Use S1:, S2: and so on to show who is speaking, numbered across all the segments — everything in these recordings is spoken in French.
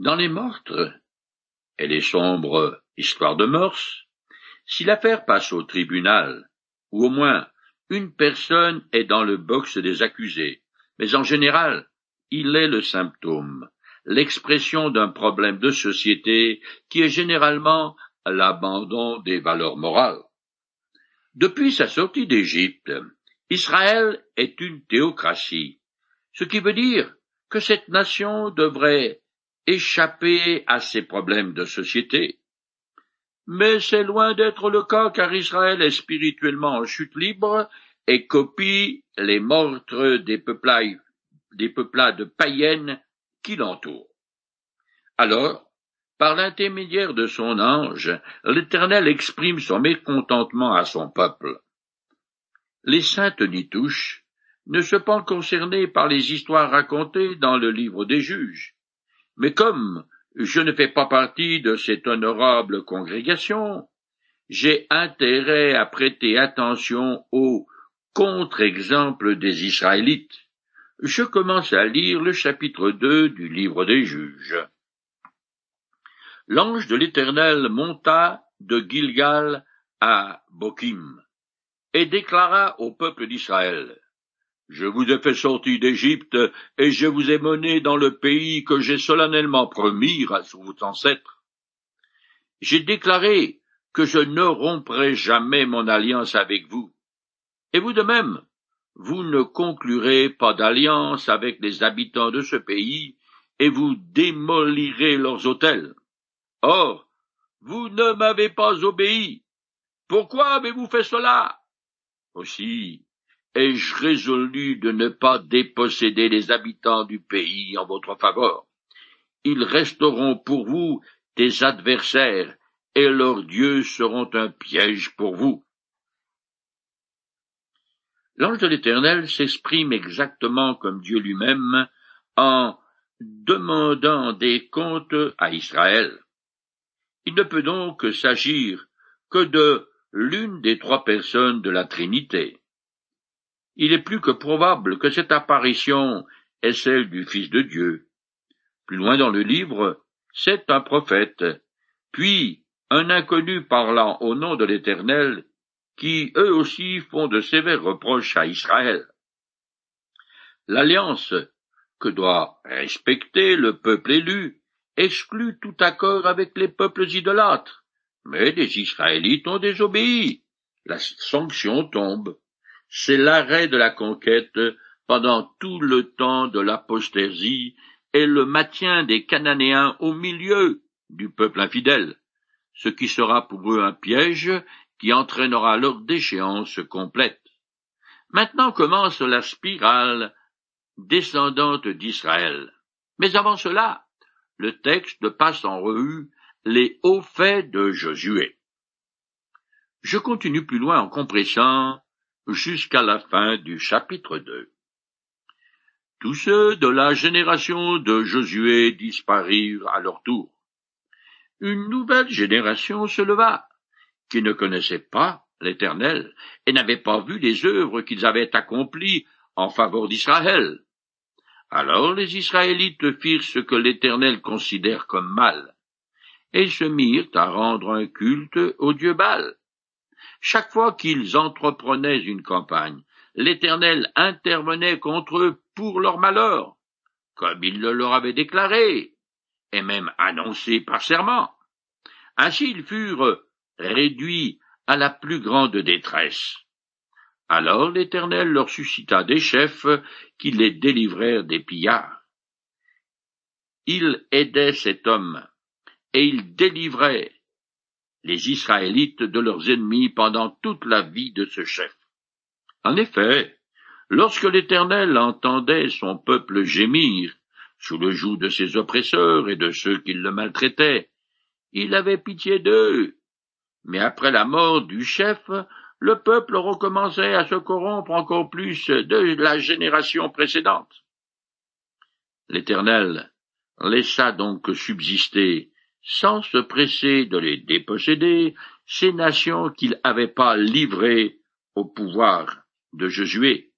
S1: Dans les meurtres et les sombres histoires de mœurs, si l'affaire passe au tribunal, ou au moins une personne est dans le box des accusés, mais en général, il est le symptôme, l'expression d'un problème de société qui est généralement l'abandon des valeurs morales. Depuis sa sortie d'Égypte, Israël est une théocratie, ce qui veut dire que cette nation devrait échapper à ces problèmes de société. Mais c'est loin d'être le cas car Israël est spirituellement en chute libre et copie les meurtres des peuplades, des peuplades païennes qui l'entourent. Alors, par l'intermédiaire de son ange, l'Éternel exprime son mécontentement à son peuple. Les saintes nitouches ne sont pas concernés par les histoires racontées dans le livre des juges. Mais comme je ne fais pas partie de cette honorable congrégation, j'ai intérêt à prêter attention aux contre-exemples des Israélites. Je commence à lire le chapitre 2 du livre des juges. L'ange de l'Éternel monta de Gilgal à Bokim et déclara au peuple d'Israël je vous ai fait sortir d'Égypte, et je vous ai mené dans le pays que j'ai solennellement promis à vos ancêtres. J'ai déclaré que je ne romprai jamais mon alliance avec vous. Et vous de même, vous ne conclurez pas d'alliance avec les habitants de ce pays, et vous démolirez leurs hôtels. Or, vous ne m'avez pas obéi. Pourquoi avez-vous fait cela? Aussi, ai-je résolu de ne pas déposséder les habitants du pays en votre faveur? Ils resteront pour vous des adversaires, et leurs dieux seront un piège pour vous. L'ange de l'Éternel s'exprime exactement comme Dieu lui-même en demandant des comptes à Israël. Il ne peut donc s'agir que de l'une des trois personnes de la Trinité il est plus que probable que cette apparition est celle du Fils de Dieu. Plus loin dans le livre, c'est un prophète, puis un inconnu parlant au nom de l'Éternel, qui eux aussi font de sévères reproches à Israël. L'alliance que doit respecter le peuple élu exclut tout accord avec les peuples idolâtres, mais les Israélites ont désobéi. La sanction tombe c'est l'arrêt de la conquête pendant tout le temps de l'apostasie et le maintien des Cananéens au milieu du peuple infidèle, ce qui sera pour eux un piège qui entraînera leur déchéance complète. Maintenant commence la spirale descendante d'Israël. Mais avant cela, le texte passe en revue les hauts faits de Josué. Je continue plus loin en compressant jusqu'à la fin du chapitre 2. Tous ceux de la génération de Josué disparurent à leur tour. Une nouvelle génération se leva, qui ne connaissait pas l'Éternel et n'avait pas vu les œuvres qu'ils avaient accomplies en faveur d'Israël. Alors les Israélites firent ce que l'Éternel considère comme mal, et se mirent à rendre un culte au dieu Baal. Chaque fois qu'ils entreprenaient une campagne, l'Éternel intervenait contre eux pour leur malheur, comme il le leur avait déclaré, et même annoncé par serment. Ainsi ils furent réduits à la plus grande détresse. Alors l'Éternel leur suscita des chefs qui les délivrèrent des pillards. Il aidait cet homme, et il délivrait les Israélites de leurs ennemis pendant toute la vie de ce chef. En effet, lorsque l'Éternel entendait son peuple gémir sous le joug de ses oppresseurs et de ceux qui le maltraitaient, il avait pitié d'eux. Mais après la mort du chef, le peuple recommençait à se corrompre encore plus de la génération précédente. L'Éternel laissa donc subsister sans se presser de les déposséder, ces nations qu'il n'avait pas livrées au pouvoir de Josué.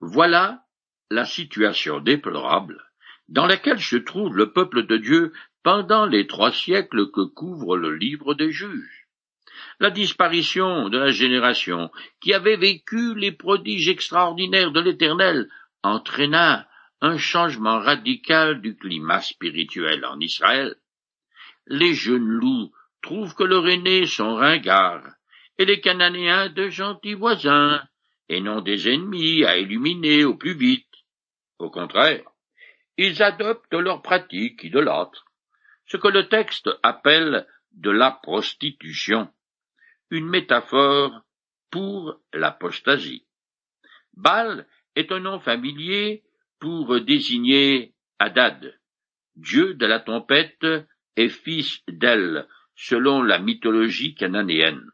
S1: Voilà la situation déplorable dans laquelle se trouve le peuple de Dieu pendant les trois siècles que couvre le livre des juges. La disparition de la génération qui avait vécu les prodiges extraordinaires de l'Éternel entraîna un changement radical du climat spirituel en Israël. Les jeunes loups trouvent que leurs aînés sont ringards, et les Cananéens de gentils voisins, et non des ennemis à illuminer au plus vite. Au contraire, ils adoptent leurs pratiques idolâtres, ce que le texte appelle de la prostitution, une métaphore pour l'apostasie. Baal est un nom familier pour désigner Hadad, dieu de la tempête et fils d'El, selon la mythologie cananéenne.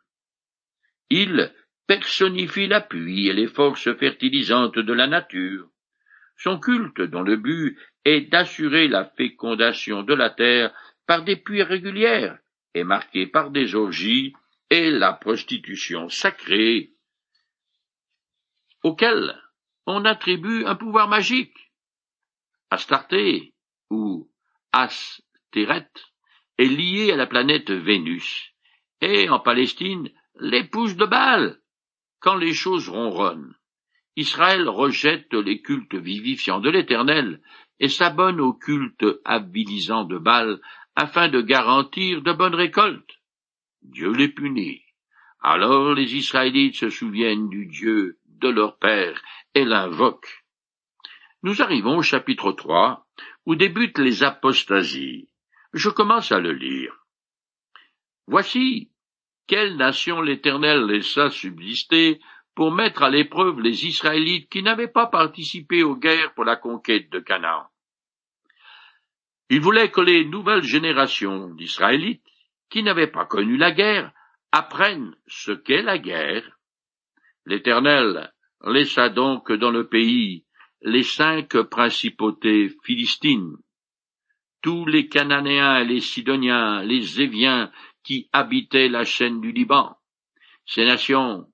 S1: Il personnifie la pluie et les forces fertilisantes de la nature. Son culte, dont le but est d'assurer la fécondation de la terre par des puits régulières, est marqué par des orgies et la prostitution sacrée, auquel on attribue un pouvoir magique. Astarté, ou Astéret, est liée à la planète Vénus, et en Palestine, l'épouse de Baal, quand les choses ronronnent. Israël rejette les cultes vivifiants de l'Éternel et s'abonne aux cultes habilisants de Baal afin de garantir de bonnes récoltes. Dieu les punit. Alors les Israélites se souviennent du Dieu de leur père et l'invoquent. Nous arrivons au chapitre 3, où débutent les apostasies. Je commence à le lire. Voici quelle nation l'Éternel laissa subsister pour mettre à l'épreuve les Israélites qui n'avaient pas participé aux guerres pour la conquête de Canaan. Il voulait que les nouvelles générations d'Israélites, qui n'avaient pas connu la guerre, apprennent ce qu'est la guerre. L'Éternel laissa donc dans le pays les cinq principautés philistines, tous les Cananéens, les Sidoniens, les Éviens qui habitaient la chaîne du Liban. Ces nations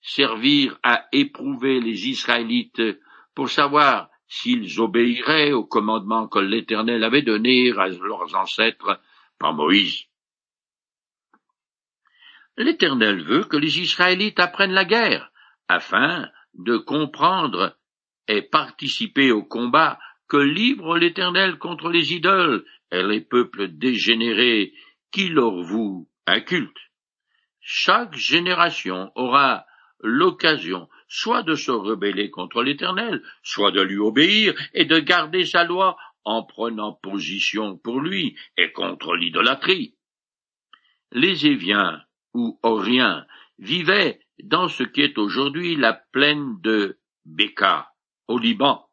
S1: servirent à éprouver les Israélites pour savoir s'ils obéiraient au commandement que l'Éternel avait donné à leurs ancêtres par Moïse. L'Éternel veut que les Israélites apprennent la guerre, afin de comprendre et participer au combat que livre l'Éternel contre les idoles et les peuples dégénérés qui leur vouent un culte. Chaque génération aura l'occasion soit de se rebeller contre l'Éternel, soit de lui obéir et de garder sa loi en prenant position pour lui et contre l'idolâtrie. Les Éviens ou Oriens vivaient dans ce qui est aujourd'hui la plaine de Béka, au Liban.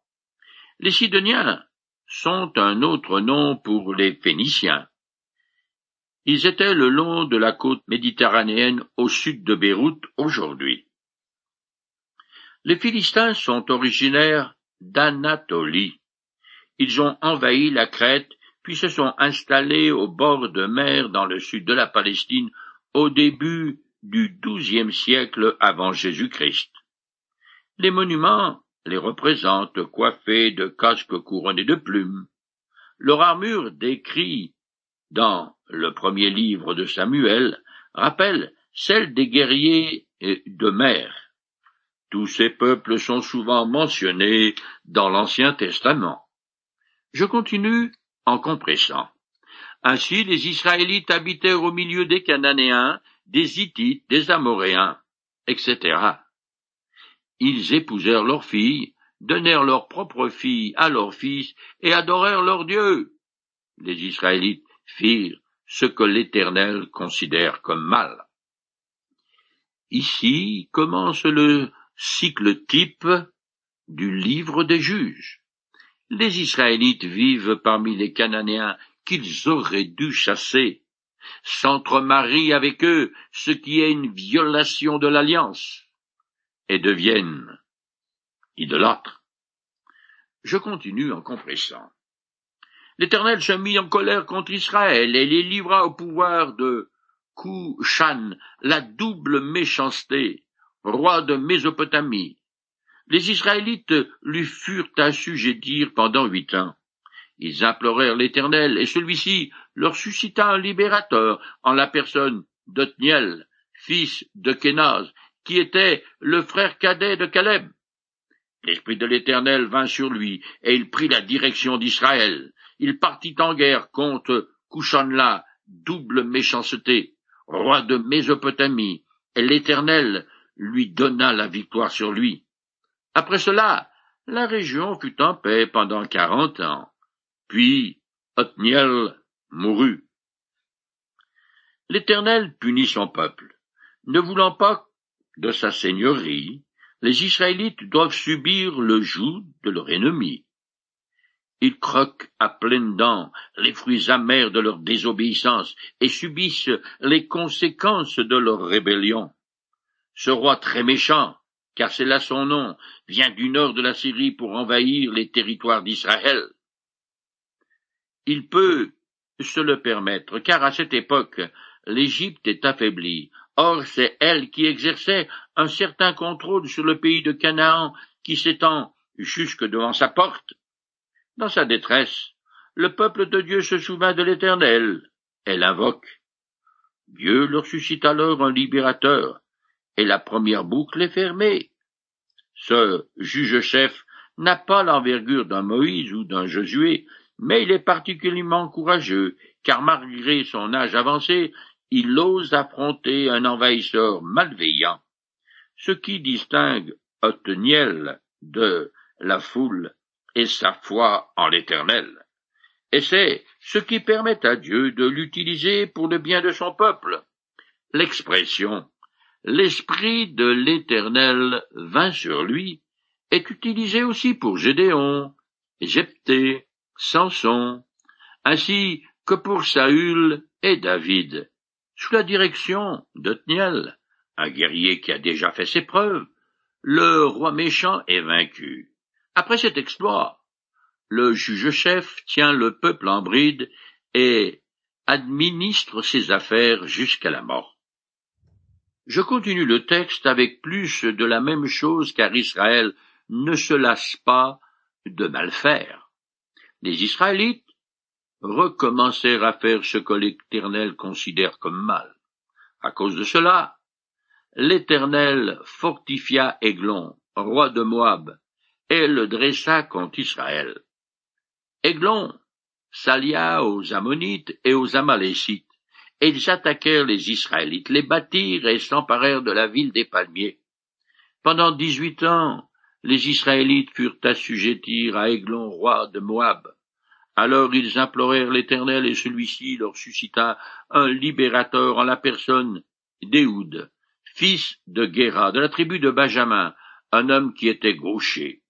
S1: Les Sidoniens sont un autre nom pour les Phéniciens. Ils étaient le long de la côte méditerranéenne au sud de Beyrouth aujourd'hui. Les Philistins sont originaires d'Anatolie. Ils ont envahi la Crète, puis se sont installés au bord de mer dans le sud de la Palestine au début du XIIe siècle avant Jésus-Christ. Les monuments les représentent coiffés de casques couronnés de plumes. Leur armure décrit dans le premier livre de Samuel rappelle celle des guerriers de mer. Tous ces peuples sont souvent mentionnés dans l'Ancien Testament. Je continue en compressant. Ainsi les Israélites habitèrent au milieu des Cananéens, des Hittites, des Amoréens, etc. Ils épousèrent leurs filles, donnèrent leurs propres filles à leurs fils, et adorèrent leurs dieux. Les Israélites firent ce que l'Éternel considère comme mal. Ici commence le cycle type du livre des juges. Les Israélites vivent parmi les Cananéens qu'ils auraient dû chasser, s'entremarient avec eux, ce qui est une violation de l'alliance, et deviennent idolâtres. Je continue en compressant. L'Éternel se mit en colère contre Israël et les livra au pouvoir de Kushan, la double méchanceté, roi de Mésopotamie. Les Israélites lui furent assujettis pendant huit ans. ils implorèrent l'Éternel, et celui-ci leur suscita un libérateur en la personne d'Othniel, fils de Kénaz, qui était le frère cadet de Caleb. L'Esprit de l'Éternel vint sur lui, et il prit la direction d'Israël. Il partit en guerre contre Kushanla, double méchanceté, roi de Mésopotamie, et l'Éternel lui donna la victoire sur lui. Après cela, la région fut en paix pendant quarante ans. Puis Othniel mourut. L'Éternel punit son peuple. Ne voulant pas de sa seigneurie, les Israélites doivent subir le joug de leur ennemi. Ils croquent à pleines dents les fruits amers de leur désobéissance et subissent les conséquences de leur rébellion. Ce roi très méchant, car c'est là son nom, vient du nord de la Syrie pour envahir les territoires d'Israël. Il peut se le permettre, car à cette époque, l'Égypte est affaiblie. Or, c'est elle qui exerçait un certain contrôle sur le pays de Canaan qui s'étend jusque devant sa porte. Dans sa détresse, le peuple de Dieu se souvint de l'Éternel. Elle invoque. Dieu leur suscite alors un libérateur, et la première boucle est fermée. Ce juge-chef n'a pas l'envergure d'un Moïse ou d'un Josué, mais il est particulièrement courageux, car malgré son âge avancé, il ose affronter un envahisseur malveillant. Ce qui distingue Othniel de la foule est sa foi en l'Éternel. Et c'est ce qui permet à Dieu de l'utiliser pour le bien de son peuple. L'expression l'Esprit de l'Éternel vint sur lui, est utilisé aussi pour Gédéon, Jephthé, Samson, ainsi que pour Saül et David, sous la direction d'Othniel, un guerrier qui a déjà fait ses preuves, le roi méchant est vaincu. Après cet exploit, le juge-chef tient le peuple en bride et administre ses affaires jusqu'à la mort. Je continue le texte avec plus de la même chose car Israël ne se lasse pas de mal faire. Les Israélites recommencèrent à faire ce que l'Éternel considère comme mal. À cause de cela, l'Éternel fortifia Aiglon, roi de Moab, et le dressa contre Israël. Aiglon s'allia aux Ammonites et aux Amalécites, et ils attaquèrent les Israélites, les battirent et s'emparèrent de la ville des palmiers. Pendant dix-huit ans, les Israélites furent assujettis à Aiglon, roi de Moab. Alors ils implorèrent l'Éternel et celui-ci leur suscita un libérateur en la personne d'Éhoud, fils de Guéra, de la tribu de Benjamin, un homme qui était gaucher.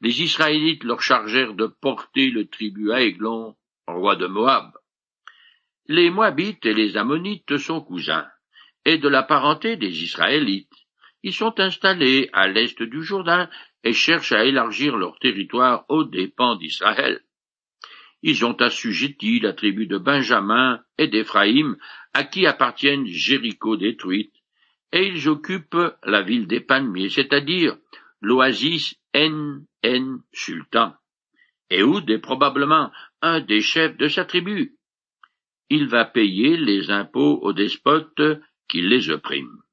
S1: Les Israélites leur chargèrent de porter le tribut à Aiglon, roi de Moab. Les Moabites et les Ammonites sont cousins, et de la parenté des Israélites. Ils sont installés à l'est du Jourdain et cherchent à élargir leur territoire aux dépens d'Israël. Ils ont assujetti la tribu de Benjamin et d'Éphraïm, à qui appartiennent Jéricho détruite, et ils occupent la ville des palmiers, c'est-à-dire l'oasis En En Sultan. Ehud est probablement un des chefs de sa tribu il va payer les impôts aux despotes qui les oppriment.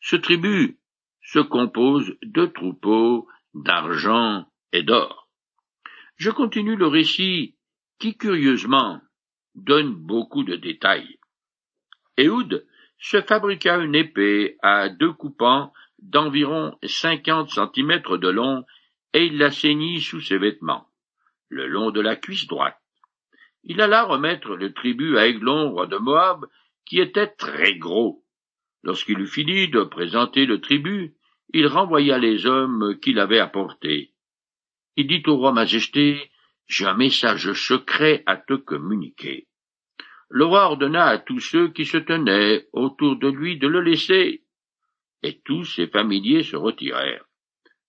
S1: Ce tribut se compose de troupeaux, d'argent et d'or. Je continue le récit qui, curieusement, donne beaucoup de détails. Ehud se fabriqua une épée à deux coupants d'environ cinquante centimètres de long et il la ceignit sous ses vêtements, le long de la cuisse droite il alla remettre le tribut à Aiglon, roi de Moab, qui était très gros. Lorsqu'il eut fini de présenter le tribut, il renvoya les hommes qu'il avait apportés. Il dit au roi Majesté, J'ai un message secret à te communiquer. Le roi ordonna à tous ceux qui se tenaient autour de lui de le laisser, et tous ses familiers se retirèrent.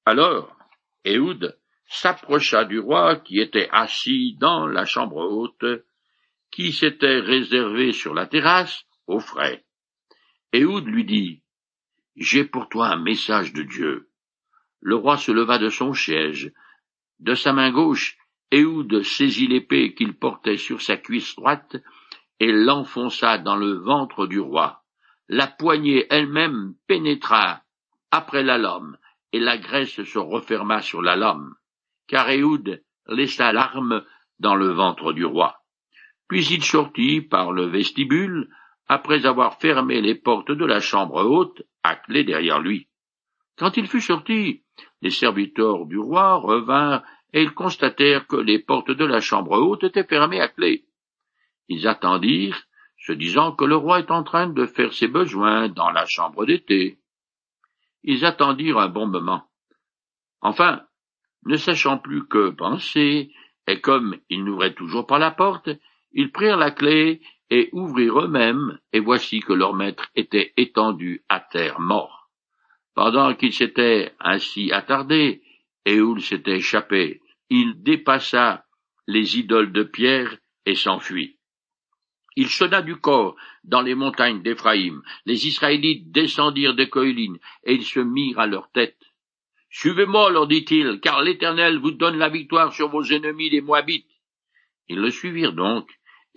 S1: Alors, Ehud s'approcha du roi qui était assis dans la chambre haute, qui s'était réservée sur la terrasse, au frais. Ehud lui dit, J'ai pour toi un message de Dieu. Le roi se leva de son siège. De sa main gauche, Éhoud saisit l'épée qu'il portait sur sa cuisse droite et l'enfonça dans le ventre du roi. La poignée elle-même pénétra après la lame, et la graisse se referma sur la lame, car Éhoud laissa l'arme dans le ventre du roi. Puis il sortit par le vestibule, après avoir fermé les portes de la chambre haute, à clé derrière lui. Quand il fut sorti, les serviteurs du roi revinrent et ils constatèrent que les portes de la chambre haute étaient fermées à clé. Ils attendirent, se disant que le roi est en train de faire ses besoins dans la chambre d'été. Ils attendirent un bon moment. Enfin, ne sachant plus que penser, et comme ils n'ouvraient toujours pas la porte, ils prirent la clé et ouvrirent eux-mêmes, et voici que leur maître était étendu à terre mort. Pendant qu'il s'était ainsi attardé, Éoul s'était échappé, il dépassa les idoles de pierre et s'enfuit. Il sonna du corps dans les montagnes d'Éphraïm. Les Israélites descendirent des collines et ils se mirent à leur tête. Suivez-moi, leur dit-il, car l'Éternel vous donne la victoire sur vos ennemis les Moabites. Ils le suivirent donc,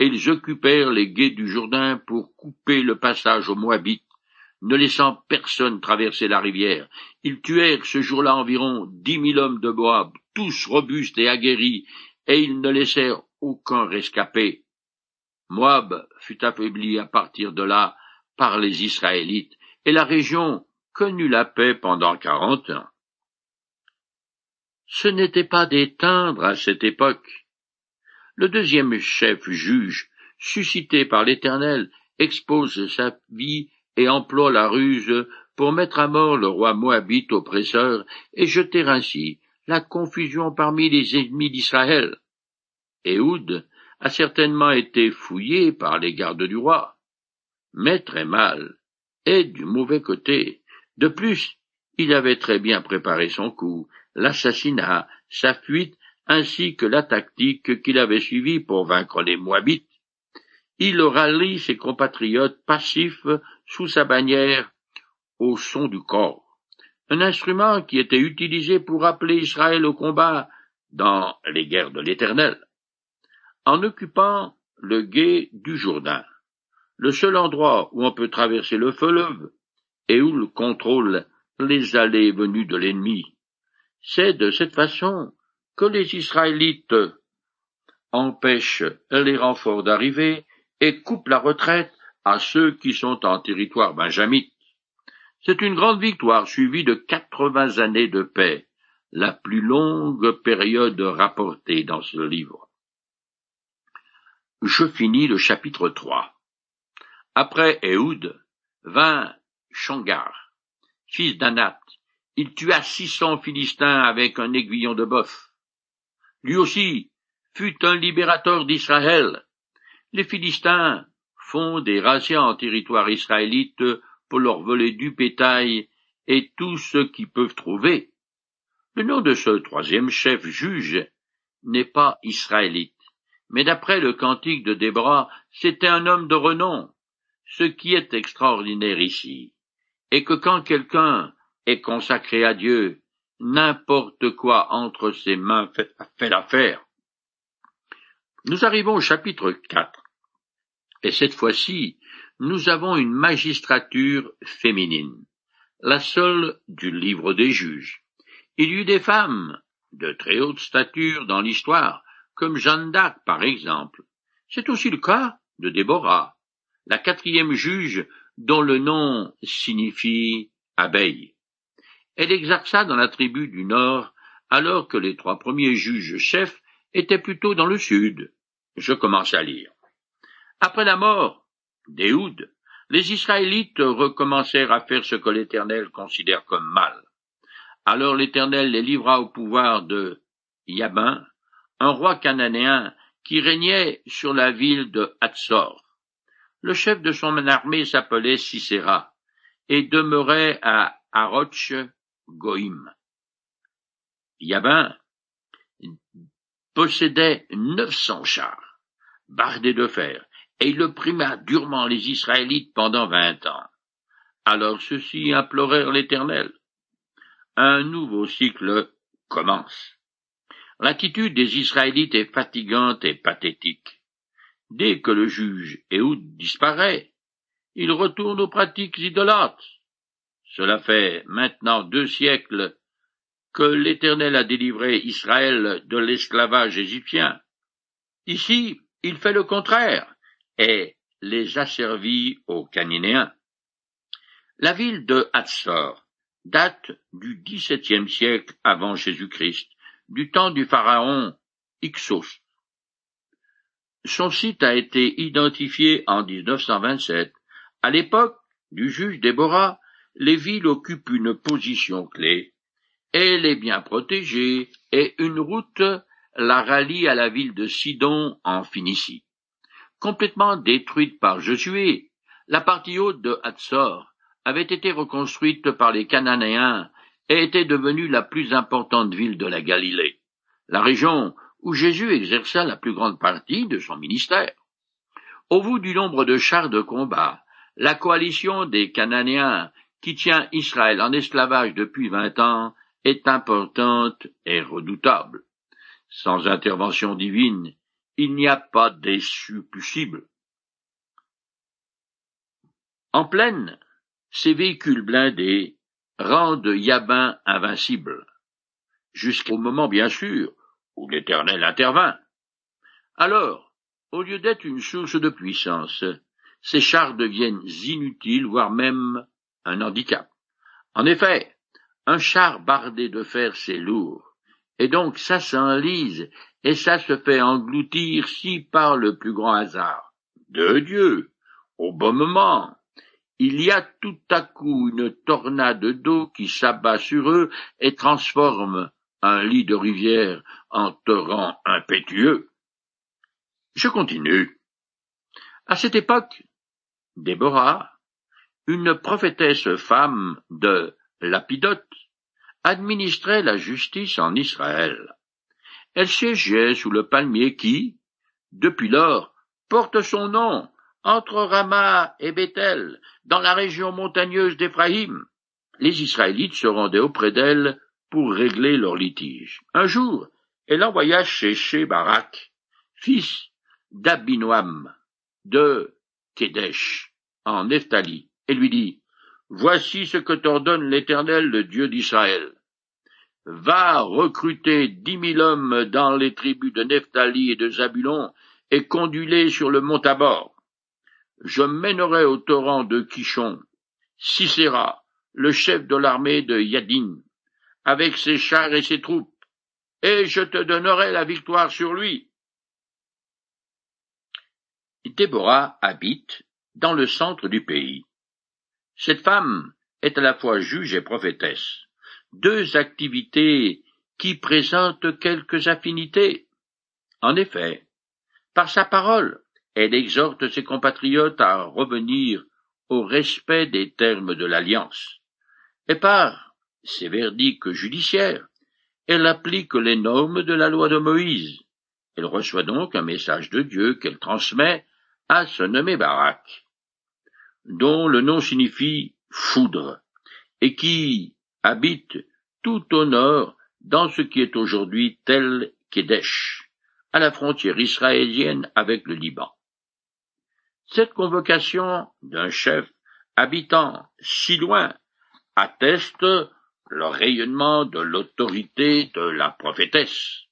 S1: ils occupèrent les guets du Jourdain pour couper le passage aux Moabites, ne laissant personne traverser la rivière. Ils tuèrent ce jour-là environ dix mille hommes de Moab, tous robustes et aguerris, et ils ne laissèrent aucun rescapé. Moab fut affaibli à partir de là par les Israélites, et la région connut la paix pendant quarante ans. Ce n'était pas d'éteindre à cette époque. Le deuxième chef juge, suscité par l'Éternel, expose sa vie et emploie la ruse pour mettre à mort le roi moabite oppresseur et jeter ainsi la confusion parmi les ennemis d'Israël. Éhoud a certainement été fouillé par les gardes du roi, mais très mal, et du mauvais côté. De plus, il avait très bien préparé son coup, l'assassinat, sa fuite, ainsi que la tactique qu'il avait suivie pour vaincre les Moabites. Il rallie ses compatriotes passifs sous sa bannière au son du corps, un instrument qui était utilisé pour appeler Israël au combat dans les guerres de l'Éternel en occupant le gué du Jourdain, le seul endroit où on peut traverser le fleuve et où le contrôle les allées venues de l'ennemi. C'est de cette façon que les Israélites empêchent les renforts d'arriver et coupent la retraite à ceux qui sont en territoire benjamite. C'est une grande victoire suivie de quatre-vingts années de paix, la plus longue période rapportée dans ce livre. Je finis le chapitre 3. Après Ehud vint Shangar, fils d'Anat. Il tua six cents Philistins avec un aiguillon de bœuf. Lui aussi fut un libérateur d'Israël. Les Philistins font des razzias en territoire israélite pour leur voler du bétail et tout ce qu'ils peuvent trouver. Le nom de ce troisième chef juge n'est pas israélite mais d'après le cantique de Déborah, c'était un homme de renom. Ce qui est extraordinaire ici est que quand quelqu'un est consacré à Dieu, n'importe quoi entre ses mains fait, l'affaire. Nous arrivons au chapitre 4. Et cette fois-ci, nous avons une magistrature féminine, la seule du livre des juges. Il y eut des femmes de très haute stature dans l'histoire, comme Jeanne d'Arc par exemple. C'est aussi le cas de Déborah, la quatrième juge dont le nom signifie abeille. Elle exerça dans la tribu du Nord, alors que les trois premiers juges chefs étaient plutôt dans le Sud. Je commence à lire. Après la mort d'Éhoud, les Israélites recommencèrent à faire ce que l'Éternel considère comme mal. Alors l'Éternel les livra au pouvoir de Yabin, un roi cananéen qui régnait sur la ville de Hatzor. Le chef de son armée s'appelait Sisera et demeurait à Goïm. Yabin possédait neuf cents chars, bardés de fer, et il opprima durement les Israélites pendant vingt ans. Alors ceux-ci implorèrent l'Éternel. Un nouveau cycle commence. L'attitude des Israélites est fatigante et pathétique. Dès que le juge Ehud disparaît, ils retournent aux pratiques idolâtres. Cela fait maintenant deux siècles que l'Éternel a délivré Israël de l'esclavage égyptien. Ici, il fait le contraire et les asservit aux Cananéens. La ville de Hatzor date du XVIIe siècle avant Jésus-Christ du temps du pharaon Ixos. Son site a été identifié en 1927. À l'époque du juge Déborah, les villes occupent une position clé. Elle est bien protégée et une route la rallie à la ville de Sidon en Phénicie. Complètement détruite par Josué, la partie haute de Hatzor avait été reconstruite par les Cananéens et était devenue la plus importante ville de la Galilée, la région où Jésus exerça la plus grande partie de son ministère. Au vu du nombre de chars de combat, la coalition des Cananéens qui tient Israël en esclavage depuis vingt ans est importante et redoutable. Sans intervention divine, il n'y a pas d'essu possible. En pleine, ces véhicules blindés rendent Yabin invincible, jusqu'au moment bien sûr où l'Éternel intervint. Alors, au lieu d'être une source de puissance, ces chars deviennent inutiles, voire même un handicap. En effet, un char bardé de fer, c'est lourd, et donc ça s'enlise, et ça se fait engloutir si par le plus grand hasard de Dieu, au bon moment, il y a tout à coup une tornade d'eau qui s'abat sur eux et transforme un lit de rivière en torrent impétueux. Je continue. À cette époque, Déborah, une prophétesse femme de Lapidote, administrait la justice en Israël. Elle siégeait sous le palmier qui, depuis lors, porte son nom entre Rama et Bethel, dans la région montagneuse d'Éphraïm. Les Israélites se rendaient auprès d'elle pour régler leur litige. Un jour, elle envoya chez Barak, fils d'Abinoam, de Kedesh, en Nephtali, lui dit, Voici ce que t'ordonne l'Éternel, le Dieu d'Israël. Va recruter dix mille hommes dans les tribus de Nephtali et de Zabulon, et conduis-les sur le mont Tabor je mènerai au torrent de Kishon Sisera, le chef de l'armée de Yadin, avec ses chars et ses troupes, et je te donnerai la victoire sur lui. Déborah habite dans le centre du pays. Cette femme est à la fois juge et prophétesse, deux activités qui présentent quelques affinités. En effet, par sa parole, elle exhorte ses compatriotes à revenir au respect des termes de l'alliance. Et par ses verdicts judiciaires, elle applique les normes de la loi de Moïse. Elle reçoit donc un message de Dieu qu'elle transmet à ce nommé Barak, dont le nom signifie foudre, et qui habite tout au nord dans ce qui est aujourd'hui Tel Kedesh, à la frontière israélienne avec le Liban. Cette convocation d'un chef habitant si loin atteste le rayonnement de l'autorité de la prophétesse.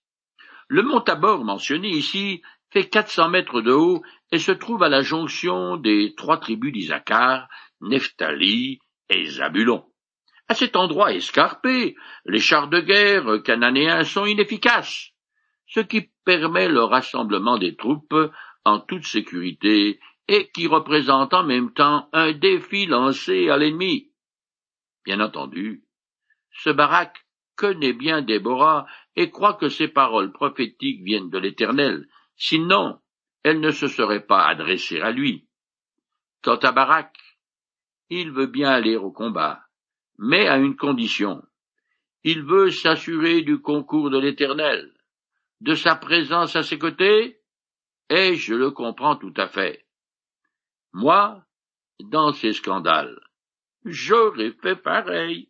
S1: Le mont Tabor mentionné ici fait quatre cents mètres de haut et se trouve à la jonction des trois tribus d'Isaacar, Nephtali et Zabulon. À cet endroit escarpé, les chars de guerre cananéens sont inefficaces, ce qui permet le rassemblement des troupes en toute sécurité et qui représente en même temps un défi lancé à l'ennemi. Bien entendu, ce Barak connaît bien Déborah et croit que ses paroles prophétiques viennent de l'Éternel, sinon elle ne se serait pas adressée à lui. Quant à Barak, il veut bien aller au combat, mais à une condition. Il veut s'assurer du concours de l'Éternel, de sa présence à ses côtés, et je le comprends tout à fait. Moi, dans ces scandales, j'aurais fait pareil.